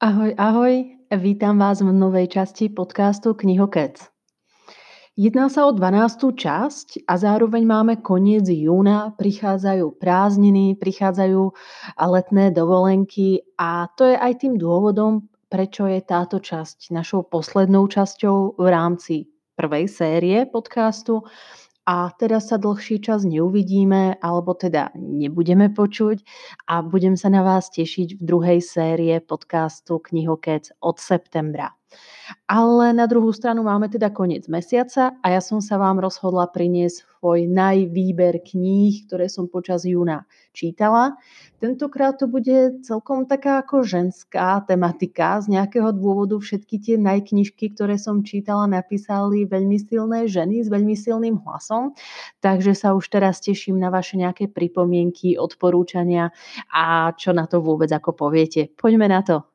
Ahoj, ahoj, vítam vás v novej časti podcastu Knihokec. Jedná sa o 12. časť a zároveň máme koniec júna, prichádzajú prázdniny, prichádzajú letné dovolenky a to je aj tým dôvodom, prečo je táto časť našou poslednou časťou v rámci prvej série podcastu a teraz sa dlhší čas neuvidíme, alebo teda nebudeme počuť a budem sa na vás tešiť v druhej série podcastu Knihokec od septembra. Ale na druhú stranu máme teda koniec mesiaca a ja som sa vám rozhodla priniesť svoj najvýber kníh, ktoré som počas júna čítala. Tentokrát to bude celkom taká ako ženská tematika. Z nejakého dôvodu všetky tie najknižky, ktoré som čítala, napísali veľmi silné ženy s veľmi silným hlasom. Takže sa už teraz teším na vaše nejaké pripomienky, odporúčania a čo na to vôbec ako poviete. Poďme na to.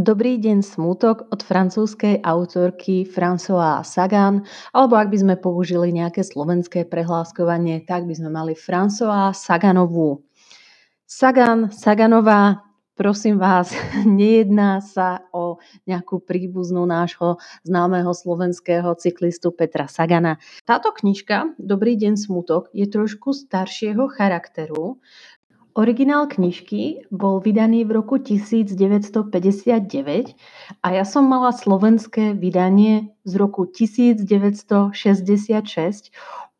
Dobrý deň smútok od francúzskej autorky François Sagan, alebo ak by sme použili nejaké slovenské prehláskovanie, tak by sme mali François Saganovú. Sagan, Saganová, prosím vás, nejedná sa o nejakú príbuznú nášho známeho slovenského cyklistu Petra Sagana. Táto knižka, Dobrý deň smutok, je trošku staršieho charakteru, Originál knižky bol vydaný v roku 1959 a ja som mala slovenské vydanie z roku 1966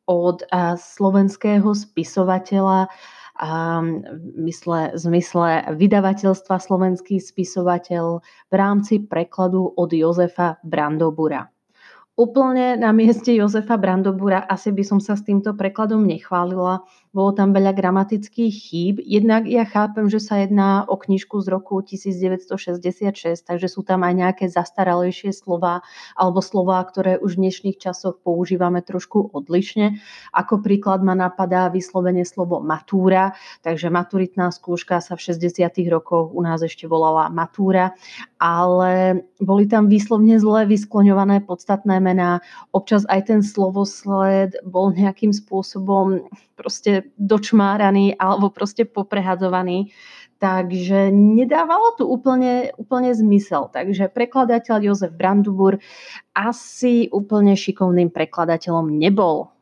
od slovenského spisovateľa a mysle, zmysle vydavateľstva Slovenský spisovateľ v rámci prekladu od Jozefa Brandobura. Úplne na mieste Jozefa Brandobura asi by som sa s týmto prekladom nechválila. Bolo tam veľa gramatických chýb. Jednak ja chápem, že sa jedná o knižku z roku 1966, takže sú tam aj nejaké zastaralejšie slova alebo slova, ktoré už v dnešných časoch používame trošku odlišne. Ako príklad ma napadá vyslovene slovo matúra, takže maturitná skúška sa v 60. rokoch u nás ešte volala matúra, ale boli tam výslovne zle vyskloňované podstatné znamená, občas aj ten slovosled bol nejakým spôsobom proste dočmáraný alebo proste poprehadzovaný. Takže nedávalo to úplne, úplne zmysel. Takže prekladateľ Jozef Brandubur asi úplne šikovným prekladateľom nebol.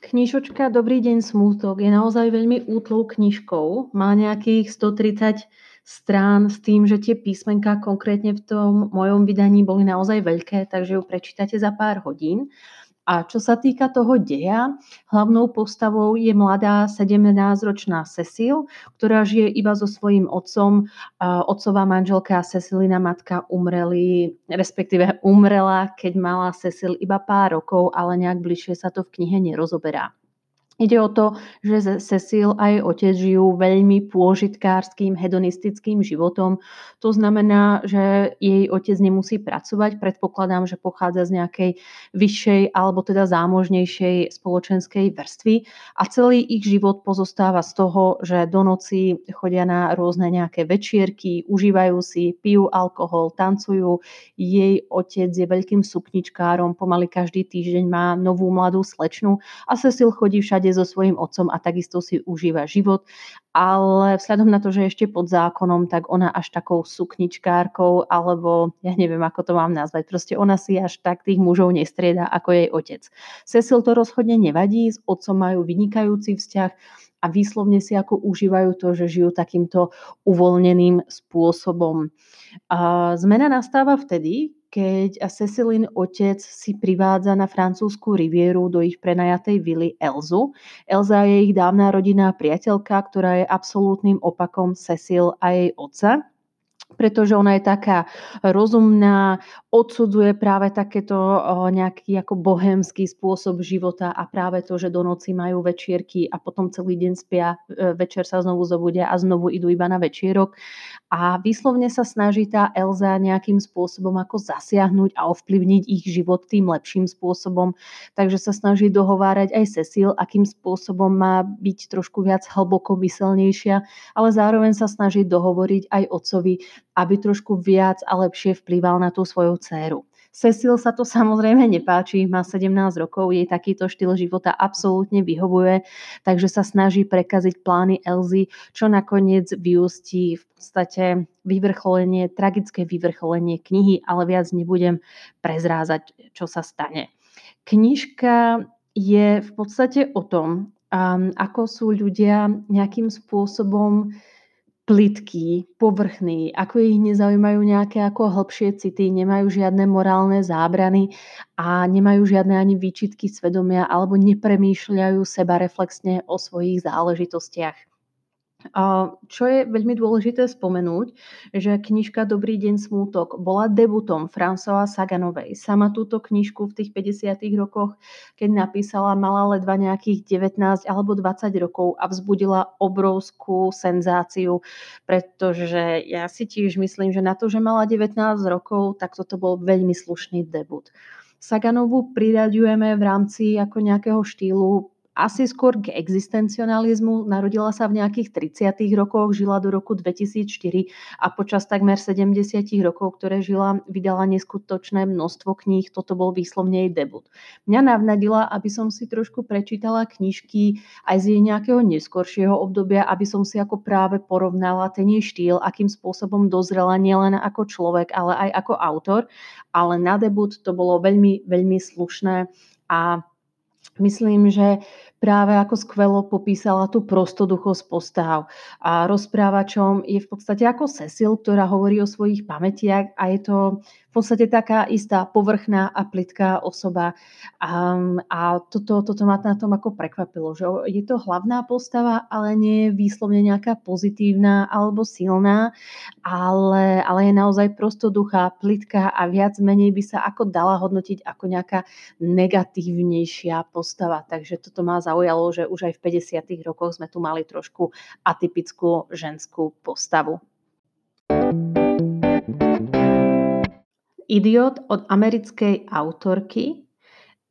Knižočka Dobrý deň smútok je naozaj veľmi útlou knižkou. Má nejakých 130 strán s tým, že tie písmenka konkrétne v tom mojom vydaní boli naozaj veľké, takže ju prečítate za pár hodín. A čo sa týka toho deja, hlavnou postavou je mladá 17-ročná Cecil, ktorá žije iba so svojím otcom. Otcová manželka Cecilina matka umreli, respektíve umrela, keď mala Cecil iba pár rokov, ale nejak bližšie sa to v knihe nerozoberá. Ide o to, že Cecil a jej otec žijú veľmi pôžitkárským, hedonistickým životom. To znamená, že jej otec nemusí pracovať. Predpokladám, že pochádza z nejakej vyššej alebo teda zámožnejšej spoločenskej vrstvy a celý ich život pozostáva z toho, že do noci chodia na rôzne nejaké večierky, užívajú si, pijú alkohol, tancujú. Jej otec je veľkým supničkárom, pomaly každý týždeň má novú mladú slečnu a Cecil chodí všade všade so svojím otcom a takisto si užíva život, ale vzhľadom na to, že ešte pod zákonom, tak ona až takou sukničkárkou, alebo ja neviem, ako to mám nazvať, proste ona si až tak tých mužov nestrieda ako jej otec. Cecil to rozhodne nevadí, s otcom majú vynikajúci vzťah a výslovne si ako užívajú to, že žijú takýmto uvoľneným spôsobom. Zmena nastáva vtedy, keď Cecilin otec si privádza na francúzsku rivieru do ich prenajatej vily Elzu. Elza je ich dávna rodinná priateľka, ktorá je absolútnym opakom Cecil a jej otca pretože ona je taká rozumná, odsudzuje práve takéto nejaký ako bohemský spôsob života a práve to, že do noci majú večierky a potom celý deň spia, e, večer sa znovu zobudia a znovu idú iba na večierok. A výslovne sa snaží tá Elza nejakým spôsobom ako zasiahnuť a ovplyvniť ich život tým lepším spôsobom. Takže sa snaží dohovárať aj Cecil, akým spôsobom má byť trošku viac hlbokomyselnejšia, ale zároveň sa snaží dohovoriť aj otcovi, aby trošku viac a lepšie vplýval na tú svoju dceru. Cecil sa to samozrejme nepáči, má 17 rokov, jej takýto štýl života absolútne vyhovuje, takže sa snaží prekaziť plány Elzy, čo nakoniec vyústí v podstate vyvrcholenie, tragické vyvrcholenie knihy, ale viac nebudem prezrázať, čo sa stane. Knižka je v podstate o tom, ako sú ľudia nejakým spôsobom plitký, povrchný, ako ich nezaujímajú nejaké ako hĺbšie city, nemajú žiadne morálne zábrany a nemajú žiadne ani výčitky svedomia alebo nepremýšľajú seba reflexne o svojich záležitostiach. Čo je veľmi dôležité spomenúť, že knižka Dobrý deň smútok bola debutom François Saganovej. Sama túto knižku v tých 50. rokoch, keď napísala, mala ledva nejakých 19 alebo 20 rokov a vzbudila obrovskú senzáciu, pretože ja si tiež myslím, že na to, že mala 19 rokov, tak toto bol veľmi slušný debut. Saganovu priraďujeme v rámci ako nejakého štýlu asi skôr k existencionalizmu. Narodila sa v nejakých 30. rokoch, žila do roku 2004 a počas takmer 70 rokov, ktoré žila, vydala neskutočné množstvo kníh. Toto bol výslovne jej debut. Mňa navnadila, aby som si trošku prečítala knižky aj z jej nejakého neskoršieho obdobia, aby som si ako práve porovnala ten jej štýl, akým spôsobom dozrela nielen ako človek, ale aj ako autor. Ale na debut to bolo veľmi, veľmi slušné a Myslím, že práve ako skvelo popísala tú prostoduchosť postav. A rozprávačom je v podstate ako Cecil, ktorá hovorí o svojich pamätiach a je to podstate taká istá povrchná a plitká osoba. A, a toto, toto ma na tom ako prekvapilo, že je to hlavná postava, ale nie je výslovne nejaká pozitívna alebo silná, ale, ale je naozaj prostoduchá, plitká a viac menej by sa ako dala hodnotiť ako nejaká negatívnejšia postava. Takže toto ma zaujalo, že už aj v 50. rokoch sme tu mali trošku atypickú ženskú postavu. Idiot od americkej autorky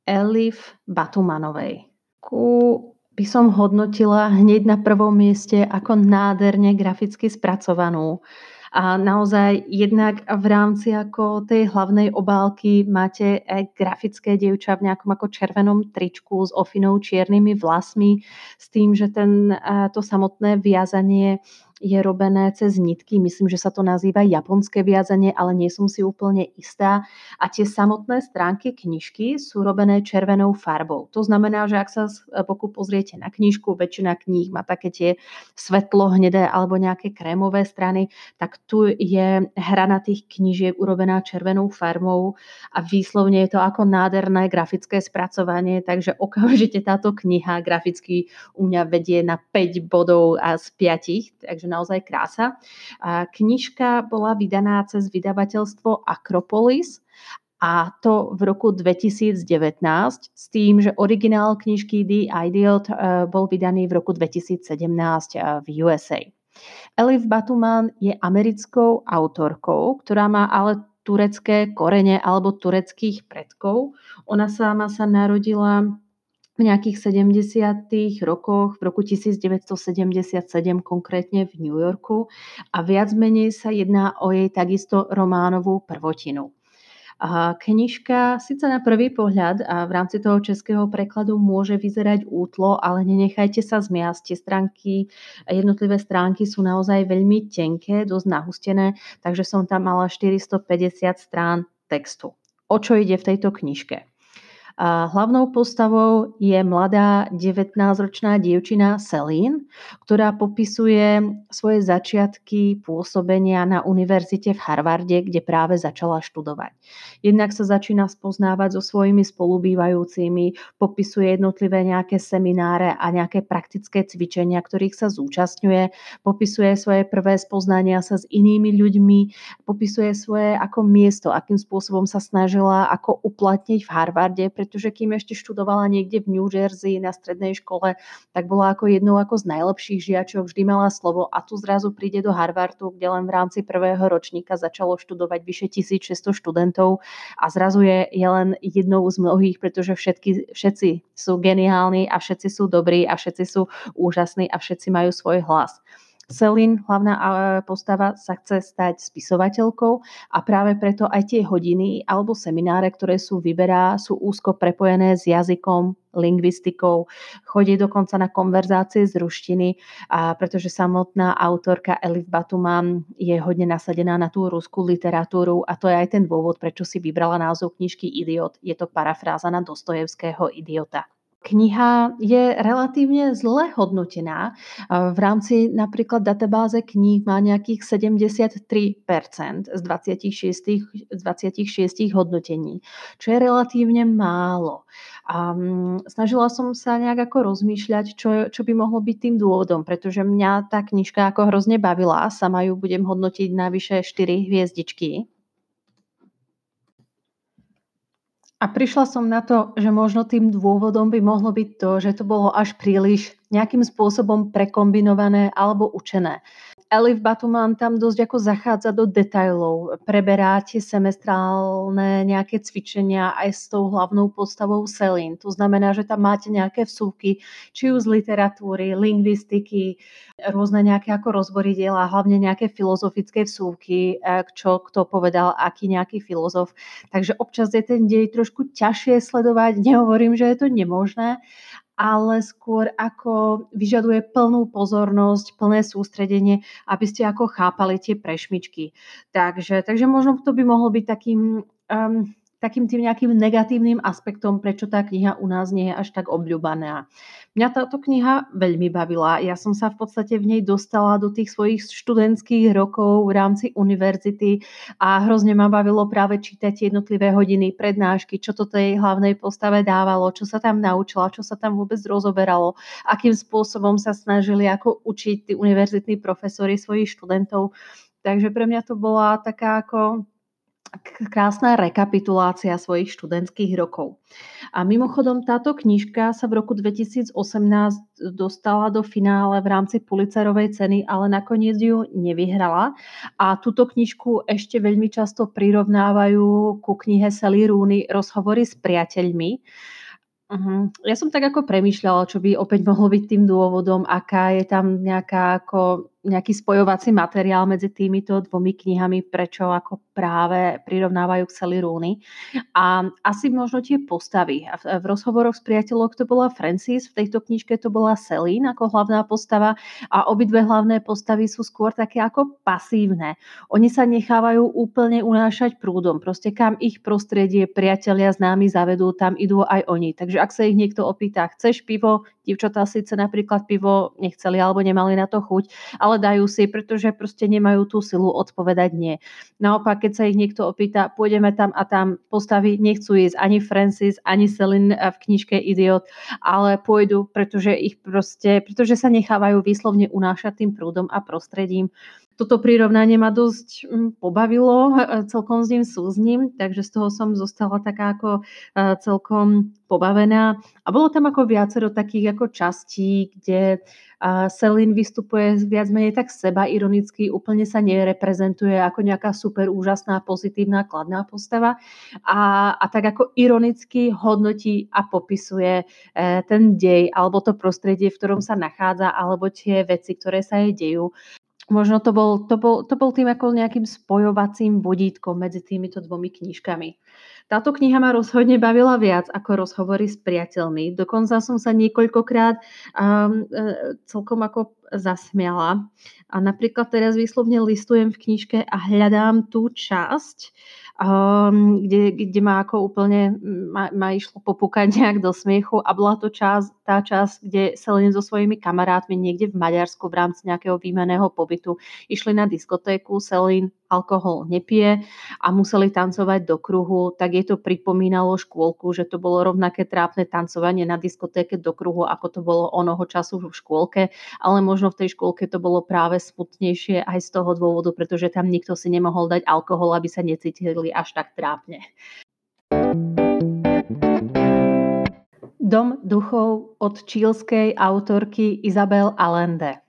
Elif Batumanovej. Ku by som hodnotila hneď na prvom mieste ako nádherne graficky spracovanú. A naozaj jednak v rámci ako tej hlavnej obálky máte aj grafické dievča v nejakom ako červenom tričku s ofinou čiernymi vlasmi s tým, že ten, to samotné viazanie je robené cez nitky. Myslím, že sa to nazýva japonské viazanie, ale nie som si úplne istá. A tie samotné stránky knižky sú robené červenou farbou. To znamená, že ak sa pokud pozriete na knižku, väčšina kníh má také tie svetlo hnedé alebo nejaké krémové strany, tak tu je hra na tých knižiek urobená červenou farbou a výslovne je to ako nádherné grafické spracovanie, takže okamžite táto kniha graficky u mňa vedie na 5 bodov a z 5, takže naozaj krása. Knižka bola vydaná cez vydavateľstvo Akropolis a to v roku 2019 s tým, že originál knižky The Idiot eh, bol vydaný v roku 2017 eh, v USA. Elif Batuman je americkou autorkou, ktorá má ale turecké korene alebo tureckých predkov. Ona sama sa narodila v nejakých 70. rokoch, v roku 1977 konkrétne v New Yorku a viac menej sa jedná o jej takisto románovú prvotinu. A knižka síce na prvý pohľad a v rámci toho českého prekladu môže vyzerať útlo, ale nenechajte sa zmiasť. Tie stránky, jednotlivé stránky sú naozaj veľmi tenké, dosť nahustené, takže som tam mala 450 strán textu. O čo ide v tejto knižke? A hlavnou postavou je mladá 19-ročná dievčina Celine, ktorá popisuje svoje začiatky pôsobenia na univerzite v Harvarde, kde práve začala študovať. Jednak sa začína spoznávať so svojimi spolubývajúcimi, popisuje jednotlivé nejaké semináre a nejaké praktické cvičenia, ktorých sa zúčastňuje, popisuje svoje prvé spoznania sa s inými ľuďmi, popisuje svoje ako miesto, akým spôsobom sa snažila ako uplatniť v Harvarde, kým ešte študovala niekde v New Jersey na strednej škole, tak bola ako jednou ako z najlepších žiačov, vždy mala slovo a tu zrazu príde do Harvardu, kde len v rámci prvého ročníka začalo študovať vyše 1600 študentov a zrazu je, je len jednou z mnohých, pretože všetky, všetci sú geniálni a všetci sú dobrí a všetci sú úžasní a všetci majú svoj hlas. Selin, hlavná postava, sa chce stať spisovateľkou a práve preto aj tie hodiny alebo semináre, ktoré sú vyberá, sú úzko prepojené s jazykom, lingvistikou, chodí dokonca na konverzácie z ruštiny, a pretože samotná autorka Elif Batuman je hodne nasadená na tú ruskú literatúru a to je aj ten dôvod, prečo si vybrala názov knižky Idiot. Je to parafráza na Dostojevského idiota. Kniha je relatívne zle hodnotená. V rámci napríklad databáze kníh má nejakých 73% z 26, z 26 hodnotení, čo je relatívne málo. A snažila som sa nejak ako rozmýšľať, čo, čo by mohlo byť tým dôvodom, pretože mňa tá knižka ako hrozne bavila. Sama ju budem hodnotiť na vyše 4 hviezdičky. A prišla som na to, že možno tým dôvodom by mohlo byť to, že to bolo až príliš nejakým spôsobom prekombinované alebo učené. Elif Batuman tam dosť ako zachádza do detajlov, preberá semestrálne nejaké cvičenia aj s tou hlavnou postavou Selin. To znamená, že tam máte nejaké vsúky, či už z literatúry, lingvistiky, rôzne nejaké ako rozbory diela, hlavne nejaké filozofické vsúky, eh, čo kto povedal, aký nejaký filozof. Takže občas je ten dej trošku ťažšie sledovať, nehovorím, že je to nemožné, ale skôr ako vyžaduje plnú pozornosť, plné sústredenie, aby ste ako chápali tie prešmičky. Takže, takže možno to by mohlo byť takým um, takým tým nejakým negatívnym aspektom, prečo tá kniha u nás nie je až tak obľúbaná. Mňa táto kniha veľmi bavila. Ja som sa v podstate v nej dostala do tých svojich študentských rokov v rámci univerzity a hrozne ma bavilo práve čítať jednotlivé hodiny, prednášky, čo to tej hlavnej postave dávalo, čo sa tam naučila, čo sa tam vôbec rozoberalo, akým spôsobom sa snažili ako učiť tí univerzitní profesori svojich študentov. Takže pre mňa to bola taká ako krásna rekapitulácia svojich študentských rokov. A mimochodom táto knižka sa v roku 2018 dostala do finále v rámci Pulitzerovej ceny, ale nakoniec ju nevyhrala. A túto knižku ešte veľmi často prirovnávajú ku knihe Sally Rooney Rozhovory s priateľmi. Uh-huh. Ja som tak ako premýšľala, čo by opäť mohlo byť tým dôvodom, aká je tam nejaká ako nejaký spojovací materiál medzi týmito dvomi knihami, prečo ako práve prirovnávajú k Sally Rooney. A asi možno tie postavy. V rozhovoroch s priateľov to bola Francis, v tejto knižke to bola Celine ako hlavná postava a obidve hlavné postavy sú skôr také ako pasívne. Oni sa nechávajú úplne unášať prúdom. Proste kam ich prostredie, priatelia, známi zavedú, tam idú aj oni. Takže ak sa ich niekto opýta, chceš pivo, divčatá síce napríklad pivo nechceli alebo nemali na to chuť, ale ale dajú si, pretože proste nemajú tú silu odpovedať nie. Naopak, keď sa ich niekto opýta, pôjdeme tam a tam postaví, nechcú ísť ani Francis, ani Celine v knižke Idiot, ale pôjdu, pretože ich proste, pretože sa nechávajú výslovne unášať tým prúdom a prostredím toto prirovnanie ma dosť mm, pobavilo, celkom s ním súzním, takže z toho som zostala taká ako e, celkom pobavená. A bolo tam ako viacero takých ako častí, kde Selin vystupuje viac menej tak seba ironicky, úplne sa nereprezentuje ako nejaká super úžasná, pozitívna, kladná postava a, a tak ako ironicky hodnotí a popisuje e, ten dej alebo to prostredie, v ktorom sa nachádza alebo tie veci, ktoré sa jej dejú možno to bol, to, bol, to bol tým ako nejakým spojovacím vodítkom medzi týmito dvomi knižkami. Táto kniha ma rozhodne bavila viac ako rozhovory s priateľmi. Dokonca som sa niekoľkokrát um, celkom ako zasmiala. A napríklad teraz výslovne listujem v knižke a hľadám tú časť, um, kde, kde ma ako úplne ma, ma išlo popúkať nejak do smiechu a bola to čas, tá časť, kde Selene so svojimi kamarátmi niekde v Maďarsku v rámci nejakého výmeného pobytu išli na diskotéku, Selin alkohol nepije a museli tancovať do kruhu, tak jej to pripomínalo škôlku, že to bolo rovnaké trápne tancovanie na diskotéke do kruhu, ako to bolo onoho času v škôlke, ale možno v tej škôlke to bolo práve smutnejšie aj z toho dôvodu, pretože tam nikto si nemohol dať alkohol, aby sa necítili až tak trápne. Dom duchov od čílskej autorky Isabel Allende.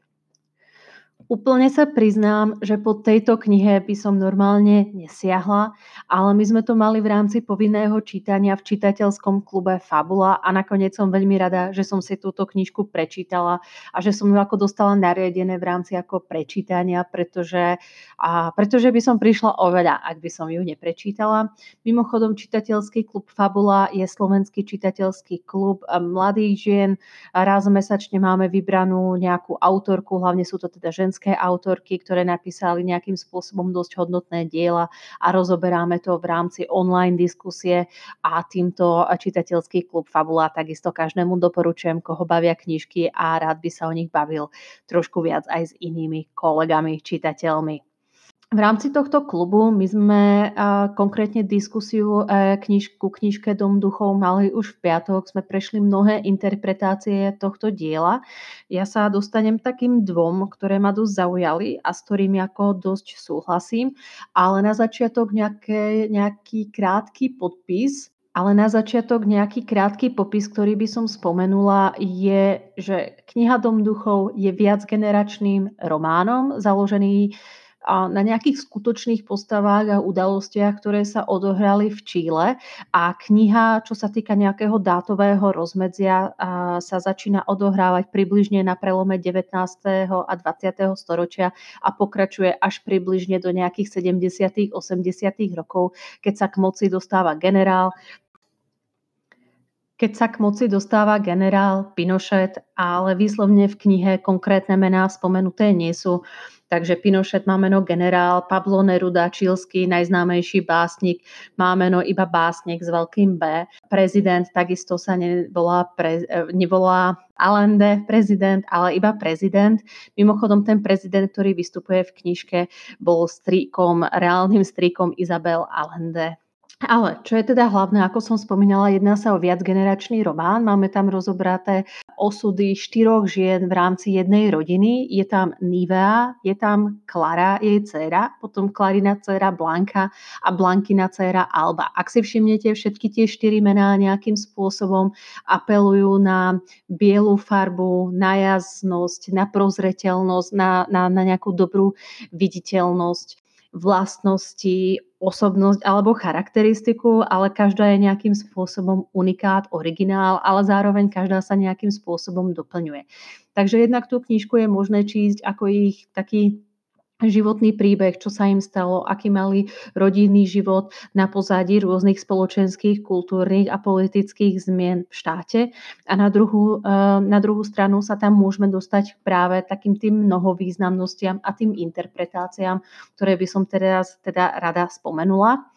Úplne sa priznám, že po tejto knihe by som normálne nesiahla, ale my sme to mali v rámci povinného čítania v čitateľskom klube Fabula a nakoniec som veľmi rada, že som si túto knižku prečítala a že som ju ako dostala nariadené v rámci ako prečítania, pretože, a, pretože by som prišla oveľa, ak by som ju neprečítala. Mimochodom, čitateľský klub Fabula je slovenský čitateľský klub mladých žien. Raz mesačne máme vybranú nejakú autorku, hlavne sú to teda ženské slovenské autorky, ktoré napísali nejakým spôsobom dosť hodnotné diela a rozoberáme to v rámci online diskusie a týmto čitateľský klub Fabula takisto každému doporučujem, koho bavia knižky a rád by sa o nich bavil trošku viac aj s inými kolegami, čitateľmi. V rámci tohto klubu my sme konkrétne diskusiu e, kniž, ku knižke Dom duchov mali už v piatok. Sme prešli mnohé interpretácie tohto diela. Ja sa dostanem takým dvom, ktoré ma dosť zaujali a s ktorými ako dosť súhlasím. Ale na začiatok nejaké, nejaký krátky podpis ale na začiatok nejaký krátky popis, ktorý by som spomenula, je, že kniha Dom duchov je viacgeneračným románom, založený na nejakých skutočných postavách a udalostiach, ktoré sa odohrali v Číle. A kniha, čo sa týka nejakého dátového rozmedzia, sa začína odohrávať približne na prelome 19. a 20. storočia a pokračuje až približne do nejakých 70. 80. rokov, keď sa k moci dostáva generál, keď sa k moci dostáva generál Pinochet, ale výslovne v knihe konkrétne mená spomenuté nie sú. Takže Pinochet má meno generál, Pablo Neruda, čílsky najznámejší básnik, má meno iba básnik s veľkým B. Prezident takisto sa nevolá, pre, nevolá Allende prezident, ale iba prezident. Mimochodom ten prezident, ktorý vystupuje v knižke, bol stríkom, reálnym stríkom Isabel Allende. Ale čo je teda hlavné, ako som spomínala, jedná sa o viacgeneračný román. Máme tam rozobraté osudy štyroch žien v rámci jednej rodiny. Je tam Nivea, je tam Klara, jej dcera, potom Klarina dcera Blanka a Blankina dcera Alba. Ak si všimnete, všetky tie štyri mená nejakým spôsobom apelujú na bielu farbu, na jasnosť, na prozreteľnosť, na, na, na nejakú dobrú viditeľnosť vlastnosti, osobnosť alebo charakteristiku, ale každá je nejakým spôsobom unikát, originál, ale zároveň každá sa nejakým spôsobom doplňuje. Takže jednak tú knižku je možné čísť ako ich taký životný príbeh, čo sa im stalo, aký mali rodinný život na pozadí rôznych spoločenských, kultúrnych a politických zmien v štáte. A na druhú, eh, na druhú stranu sa tam môžeme dostať práve takým tým mnohovýznamnostiam a tým interpretáciám, ktoré by som teraz teda rada spomenula.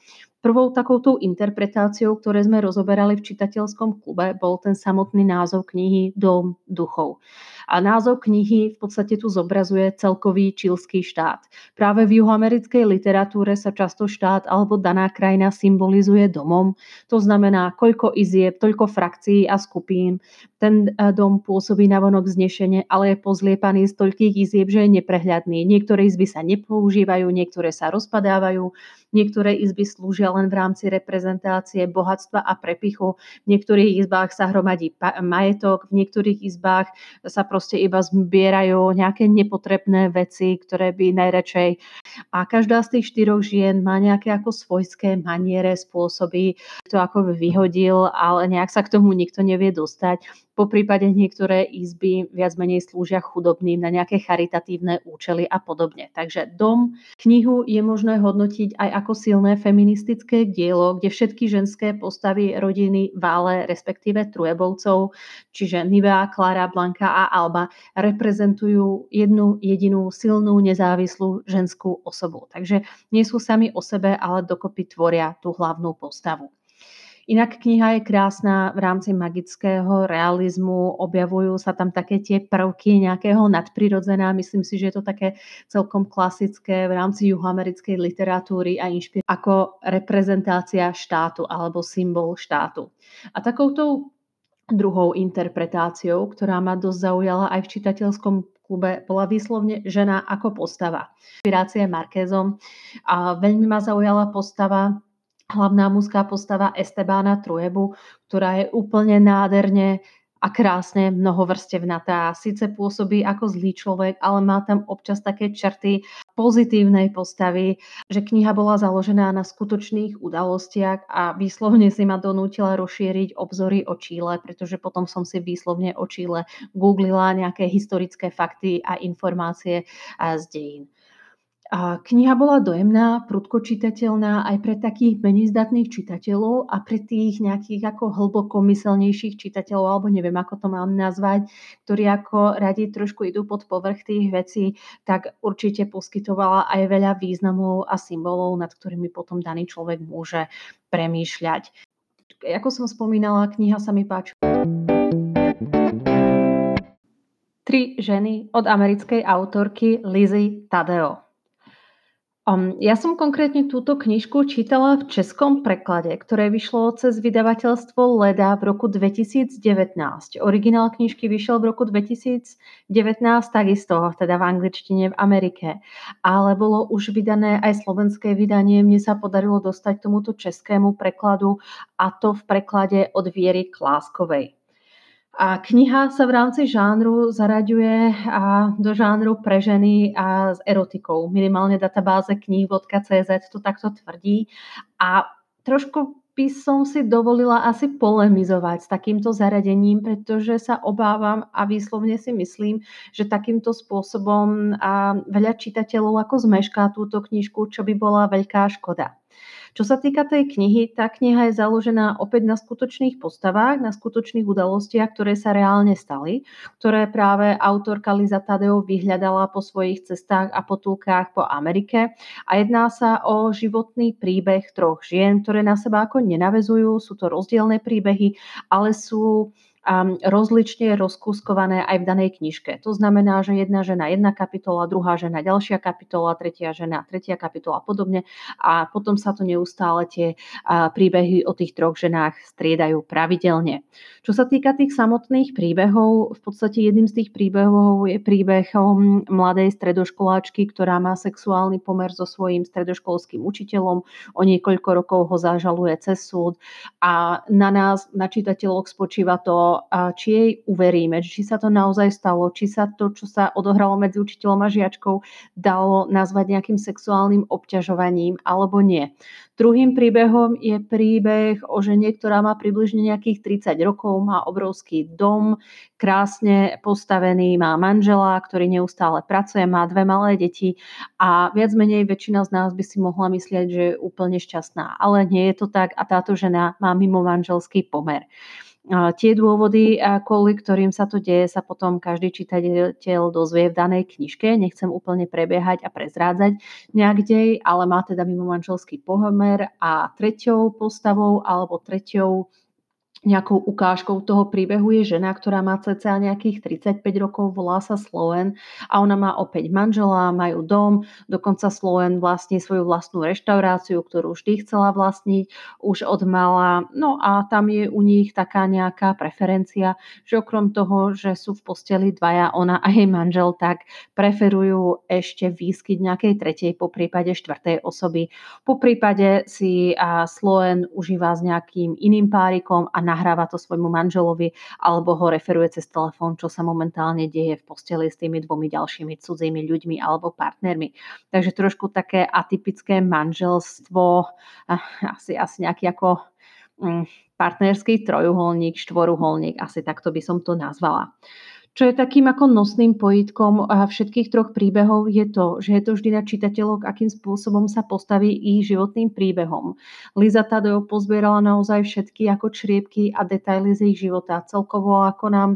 Prvou takouto interpretáciou, ktoré sme rozoberali v čitateľskom klube, bol ten samotný názov knihy Dom duchov. A názov knihy v podstate tu zobrazuje celkový čilský štát. Práve v juhoamerickej literatúre sa často štát alebo daná krajina symbolizuje domom. To znamená, koľko izieb, toľko frakcií a skupín. Ten eh, dom pôsobí na vonok znešenie, ale je pozliepaný z toľkých izieb, že je neprehľadný. Niektoré izby sa nepoužívajú, niektoré sa rozpadávajú, niektoré izby slúžia len v rámci reprezentácie bohatstva a prepichu. V niektorých izbách sa hromadí majetok, v niektorých izbách sa proste iba zbierajú nejaké nepotrebné veci, ktoré by najradšej... A každá z tých štyroch žien má nejaké ako svojské maniere, spôsoby, to ako by vyhodil, ale nejak sa k tomu nikto nevie dostať. Po prípade niektoré izby viac menej slúžia chudobným na nejaké charitatívne účely a podobne. Takže dom, knihu je možné hodnotiť aj ako silné feministické dielo, kde všetky ženské postavy rodiny Vále, respektíve Trujebovcov, čiže Nivea, Klara, Blanka a Alba, reprezentujú jednu jedinú silnú nezávislú ženskú osobu. Takže nie sú sami o sebe, ale dokopy tvoria tú hlavnú postavu. Inak kniha je krásna v rámci magického realizmu, objavujú sa tam také tie prvky nejakého nadprirodzená. Myslím si, že je to také celkom klasické v rámci juhoamerickej literatúry a inšpir- ako reprezentácia štátu alebo symbol štátu. A takouto druhou interpretáciou, ktorá ma dosť zaujala aj v čitateľskom klube, bola výslovne žena ako postava. Inšpirácia Markézom. A veľmi ma zaujala postava hlavná mužská postava Estebána Truebu, ktorá je úplne nádherne a krásne mnohovrstevnatá. Sice pôsobí ako zlý človek, ale má tam občas také črty pozitívnej postavy, že kniha bola založená na skutočných udalostiach a výslovne si ma donútila rozšíriť obzory o Číle, pretože potom som si výslovne o Číle googlila nejaké historické fakty a informácie z dejín. A kniha bola dojemná, prudko čitateľná aj pre takých menej zdatných čitateľov a pre tých nejakých ako hlboko myselnejších čitateľov, alebo neviem, ako to mám nazvať, ktorí ako radi trošku idú pod povrch tých vecí, tak určite poskytovala aj veľa významov a symbolov, nad ktorými potom daný človek môže premýšľať. Ako som spomínala, kniha sa mi páči. Tri ženy od americkej autorky Lizzy Tadeo. Um, ja som konkrétne túto knižku čítala v českom preklade, ktoré vyšlo cez vydavateľstvo Leda v roku 2019. Originál knižky vyšiel v roku 2019 takisto, teda v angličtine v Amerike. Ale bolo už vydané aj slovenské vydanie. Mne sa podarilo dostať tomuto českému prekladu a to v preklade od Viery Kláskovej. A kniha sa v rámci žánru zaraďuje a do žánru pre ženy a s erotikou. Minimálne databáze knih.cz to takto tvrdí. A trošku by som si dovolila asi polemizovať s takýmto zaradením, pretože sa obávam a výslovne si myslím, že takýmto spôsobom a veľa čitateľov ako zmešká túto knižku, čo by bola veľká škoda. Čo sa týka tej knihy, tá kniha je založená opäť na skutočných postavách, na skutočných udalostiach, ktoré sa reálne stali, ktoré práve autorka Liza Tadeo vyhľadala po svojich cestách a potulkách po Amerike. A jedná sa o životný príbeh troch žien, ktoré na seba ako nenavezujú, sú to rozdielne príbehy, ale sú rozlične rozkúskované aj v danej knižke. To znamená, že jedna žena jedna kapitola, druhá žena ďalšia kapitola, tretia žena tretia kapitola a podobne. A potom sa to neustále tie príbehy o tých troch ženách striedajú pravidelne. Čo sa týka tých samotných príbehov, v podstate jedným z tých príbehov je príbeh mladej stredoškoláčky, ktorá má sexuálny pomer so svojím stredoškolským učiteľom. O niekoľko rokov ho zažaluje cez súd a na nás, na čitateľoch spočíva to, či jej uveríme, či sa to naozaj stalo, či sa to, čo sa odohralo medzi učiteľom a žiačkou, dalo nazvať nejakým sexuálnym obťažovaním alebo nie. Druhým príbehom je príbeh o žene, ktorá má približne nejakých 30 rokov, má obrovský dom, krásne postavený, má manžela, ktorý neustále pracuje, má dve malé deti a viac menej väčšina z nás by si mohla myslieť, že je úplne šťastná. Ale nie je to tak a táto žena má mimo manželský pomer. Tie dôvody, kvôli ktorým sa to deje, sa potom každý čitateľ dozvie v danej knižke. Nechcem úplne prebiehať a prezrádzať nejak dej, ale má teda mimo manželský pomer a treťou postavou alebo treťou nejakou ukážkou toho príbehu je žena, ktorá má cca nejakých 35 rokov, volá sa Sloven a ona má opäť manžela, majú dom, dokonca Sloven vlastní svoju vlastnú reštauráciu, ktorú vždy chcela vlastniť už od mala. No a tam je u nich taká nejaká preferencia, že okrem toho, že sú v posteli dvaja, ona a jej manžel, tak preferujú ešte výskyt nejakej tretej, po prípade štvrtej osoby. Po prípade si Sloven užíva s nejakým iným párikom a na nahráva to svojmu manželovi alebo ho referuje cez telefón, čo sa momentálne deje v posteli s tými dvomi ďalšími cudzími ľuďmi alebo partnermi. Takže trošku také atypické manželstvo, asi, asi nejaký ako mm, partnerský trojuholník, štvoruholník, asi takto by som to nazvala. Čo je takým ako nosným pojitkom všetkých troch príbehov je to, že je to vždy na čitateľok, akým spôsobom sa postaví ich životným príbehom. Liza Tadeo pozbierala naozaj všetky ako čriepky a detaily z ich života. Celkovo ako nám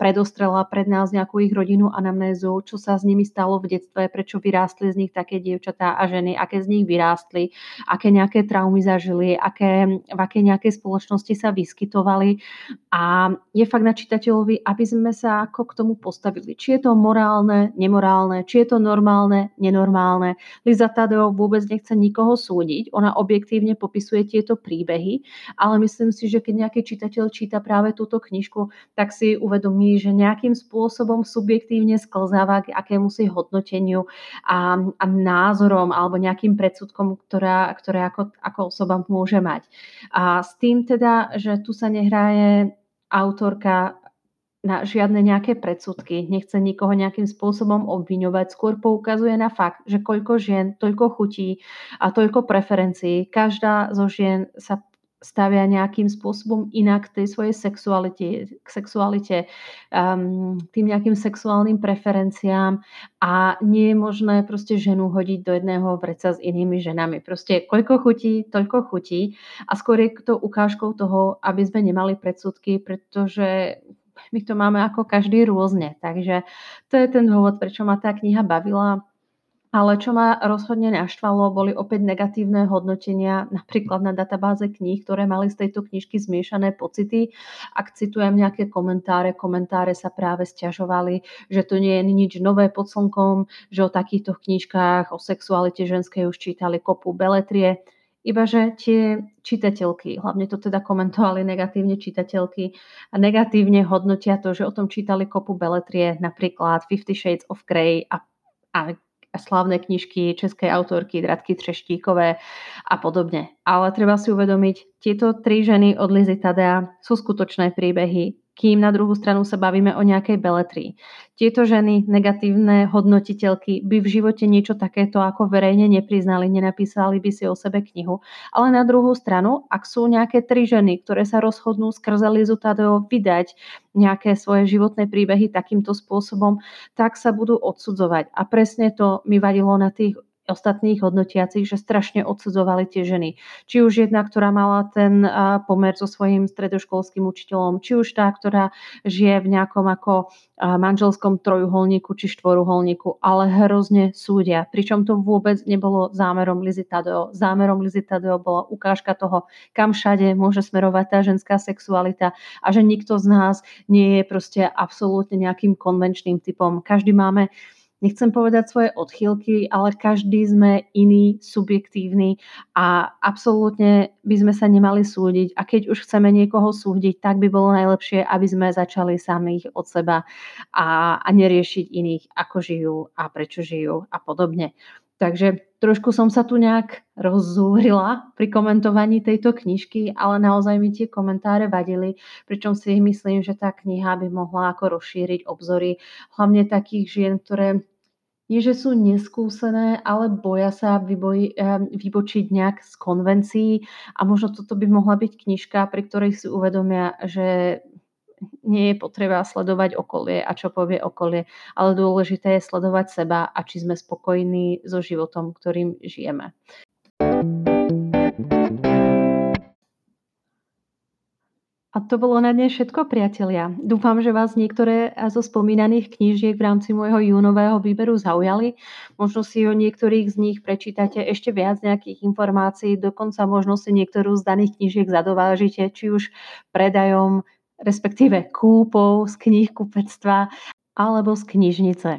predostrela pred nás nejakú ich rodinu anamnézu, čo sa s nimi stalo v detstve, prečo vyrástli z nich také dievčatá a ženy, aké z nich vyrástli, aké nejaké traumy zažili, aké, v aké nejakej spoločnosti sa vyskytovali. A je fakt na čitateľovi, aby sme sa ako k tomu postavili. Či je to morálne, nemorálne, či je to normálne, nenormálne. Liza Tadeo vôbec nechce nikoho súdiť, ona objektívne popisuje tieto príbehy, ale myslím si, že keď nejaký čitateľ číta práve túto knižku, tak si uvedomí, že nejakým spôsobom subjektívne sklzáva k akémusi hodnoteniu a, a názorom alebo nejakým predsudkom, ktorá, ktoré ako, ako osoba môže mať. A s tým teda, že tu sa nehraje autorka na žiadne nejaké predsudky, nechce nikoho nejakým spôsobom obviňovať, skôr poukazuje na fakt, že koľko žien, toľko chutí a toľko preferencií. Každá zo žien sa stavia nejakým spôsobom inak k tej svojej sexualite, k sexualite, um, tým nejakým sexuálnym preferenciám a nie je možné proste ženu hodiť do jedného vreca s inými ženami. Proste koľko chutí, toľko chutí a skôr je to ukážkou toho, aby sme nemali predsudky, pretože my to máme ako každý rôzne. Takže to je ten dôvod, prečo ma tá kniha bavila ale čo ma rozhodne naštvalo, boli opäť negatívne hodnotenia, napríklad na databáze kníh, ktoré mali z tejto knižky zmiešané pocity. Ak citujem nejaké komentáre, komentáre sa práve stiažovali, že to nie je nič nové pod slnkom, že o takýchto knižkách o sexualite ženskej už čítali kopu beletrie. Ibaže tie čitateľky, hlavne to teda komentovali negatívne čitateľky a negatívne hodnotia to, že o tom čítali kopu beletrie, napríklad Fifty Shades of Grey a, a slávne knižky českej autorky Dratky Třeštíkové a podobne. Ale treba si uvedomiť, tieto tri ženy od Lizy Tadea sú skutočné príbehy, kým na druhú stranu sa bavíme o nejakej beletrii. Tieto ženy, negatívne hodnotiteľky, by v živote niečo takéto ako verejne nepriznali, nenapísali by si o sebe knihu. Ale na druhú stranu, ak sú nejaké tri ženy, ktoré sa rozhodnú skrze Lizu Tadeo vydať nejaké svoje životné príbehy takýmto spôsobom, tak sa budú odsudzovať. A presne to mi vadilo na tých ostatných hodnotiacich, že strašne odsudzovali tie ženy. Či už jedna, ktorá mala ten pomer so svojím stredoškolským učiteľom, či už tá, ktorá žije v nejakom ako manželskom trojuholníku či štvoruholníku, ale hrozne súdia. Pričom to vôbec nebolo zámerom Lizy. Zámerom Lizy bola ukážka toho, kam všade môže smerovať tá ženská sexualita a že nikto z nás nie je proste absolútne nejakým konvenčným typom. Každý máme nechcem povedať svoje odchýlky, ale každý sme iný, subjektívny a absolútne by sme sa nemali súdiť. A keď už chceme niekoho súdiť, tak by bolo najlepšie, aby sme začali samých od seba a, a neriešiť iných, ako žijú a prečo žijú a podobne. Takže trošku som sa tu nejak rozzúrila pri komentovaní tejto knižky, ale naozaj mi tie komentáre vadili, pričom si myslím, že tá kniha by mohla ako rozšíriť obzory hlavne takých žien, ktoré nie, že sú neskúsené, ale boja sa vyboji, eh, vybočiť nejak z konvencií. A možno toto by mohla byť knižka, pri ktorej si uvedomia, že nie je potreba sledovať okolie a čo povie okolie, ale dôležité je sledovať seba a či sme spokojní so životom, ktorým žijeme. A to bolo na dnes všetko, priatelia. Dúfam, že vás niektoré zo spomínaných knížiek v rámci môjho júnového výberu zaujali. Možno si o niektorých z nich prečítate ešte viac nejakých informácií, dokonca možno si niektorú z daných knížiek zadovážite, či už predajom, respektíve kúpou z knihkupectva alebo z knižnice.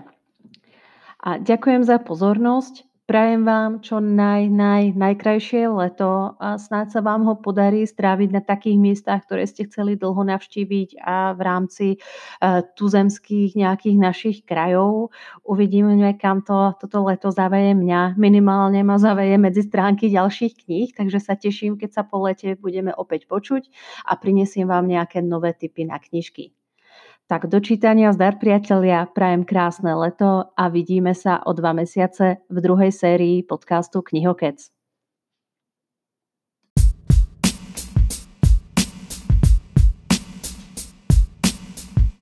A ďakujem za pozornosť. Prajem vám čo naj, naj, najkrajšie leto a snáď sa vám ho podarí stráviť na takých miestach, ktoré ste chceli dlho navštíviť a v rámci uh, tuzemských nejakých našich krajov. Uvidíme, kam to, toto leto zaveje mňa. Minimálne ma zaveje medzi stránky ďalších kníh, takže sa teším, keď sa po lete budeme opäť počuť a prinesiem vám nejaké nové tipy na knižky. Tak do čítania zdar priatelia, prajem krásne leto a vidíme sa o dva mesiace v druhej sérii podcastu Knihokec.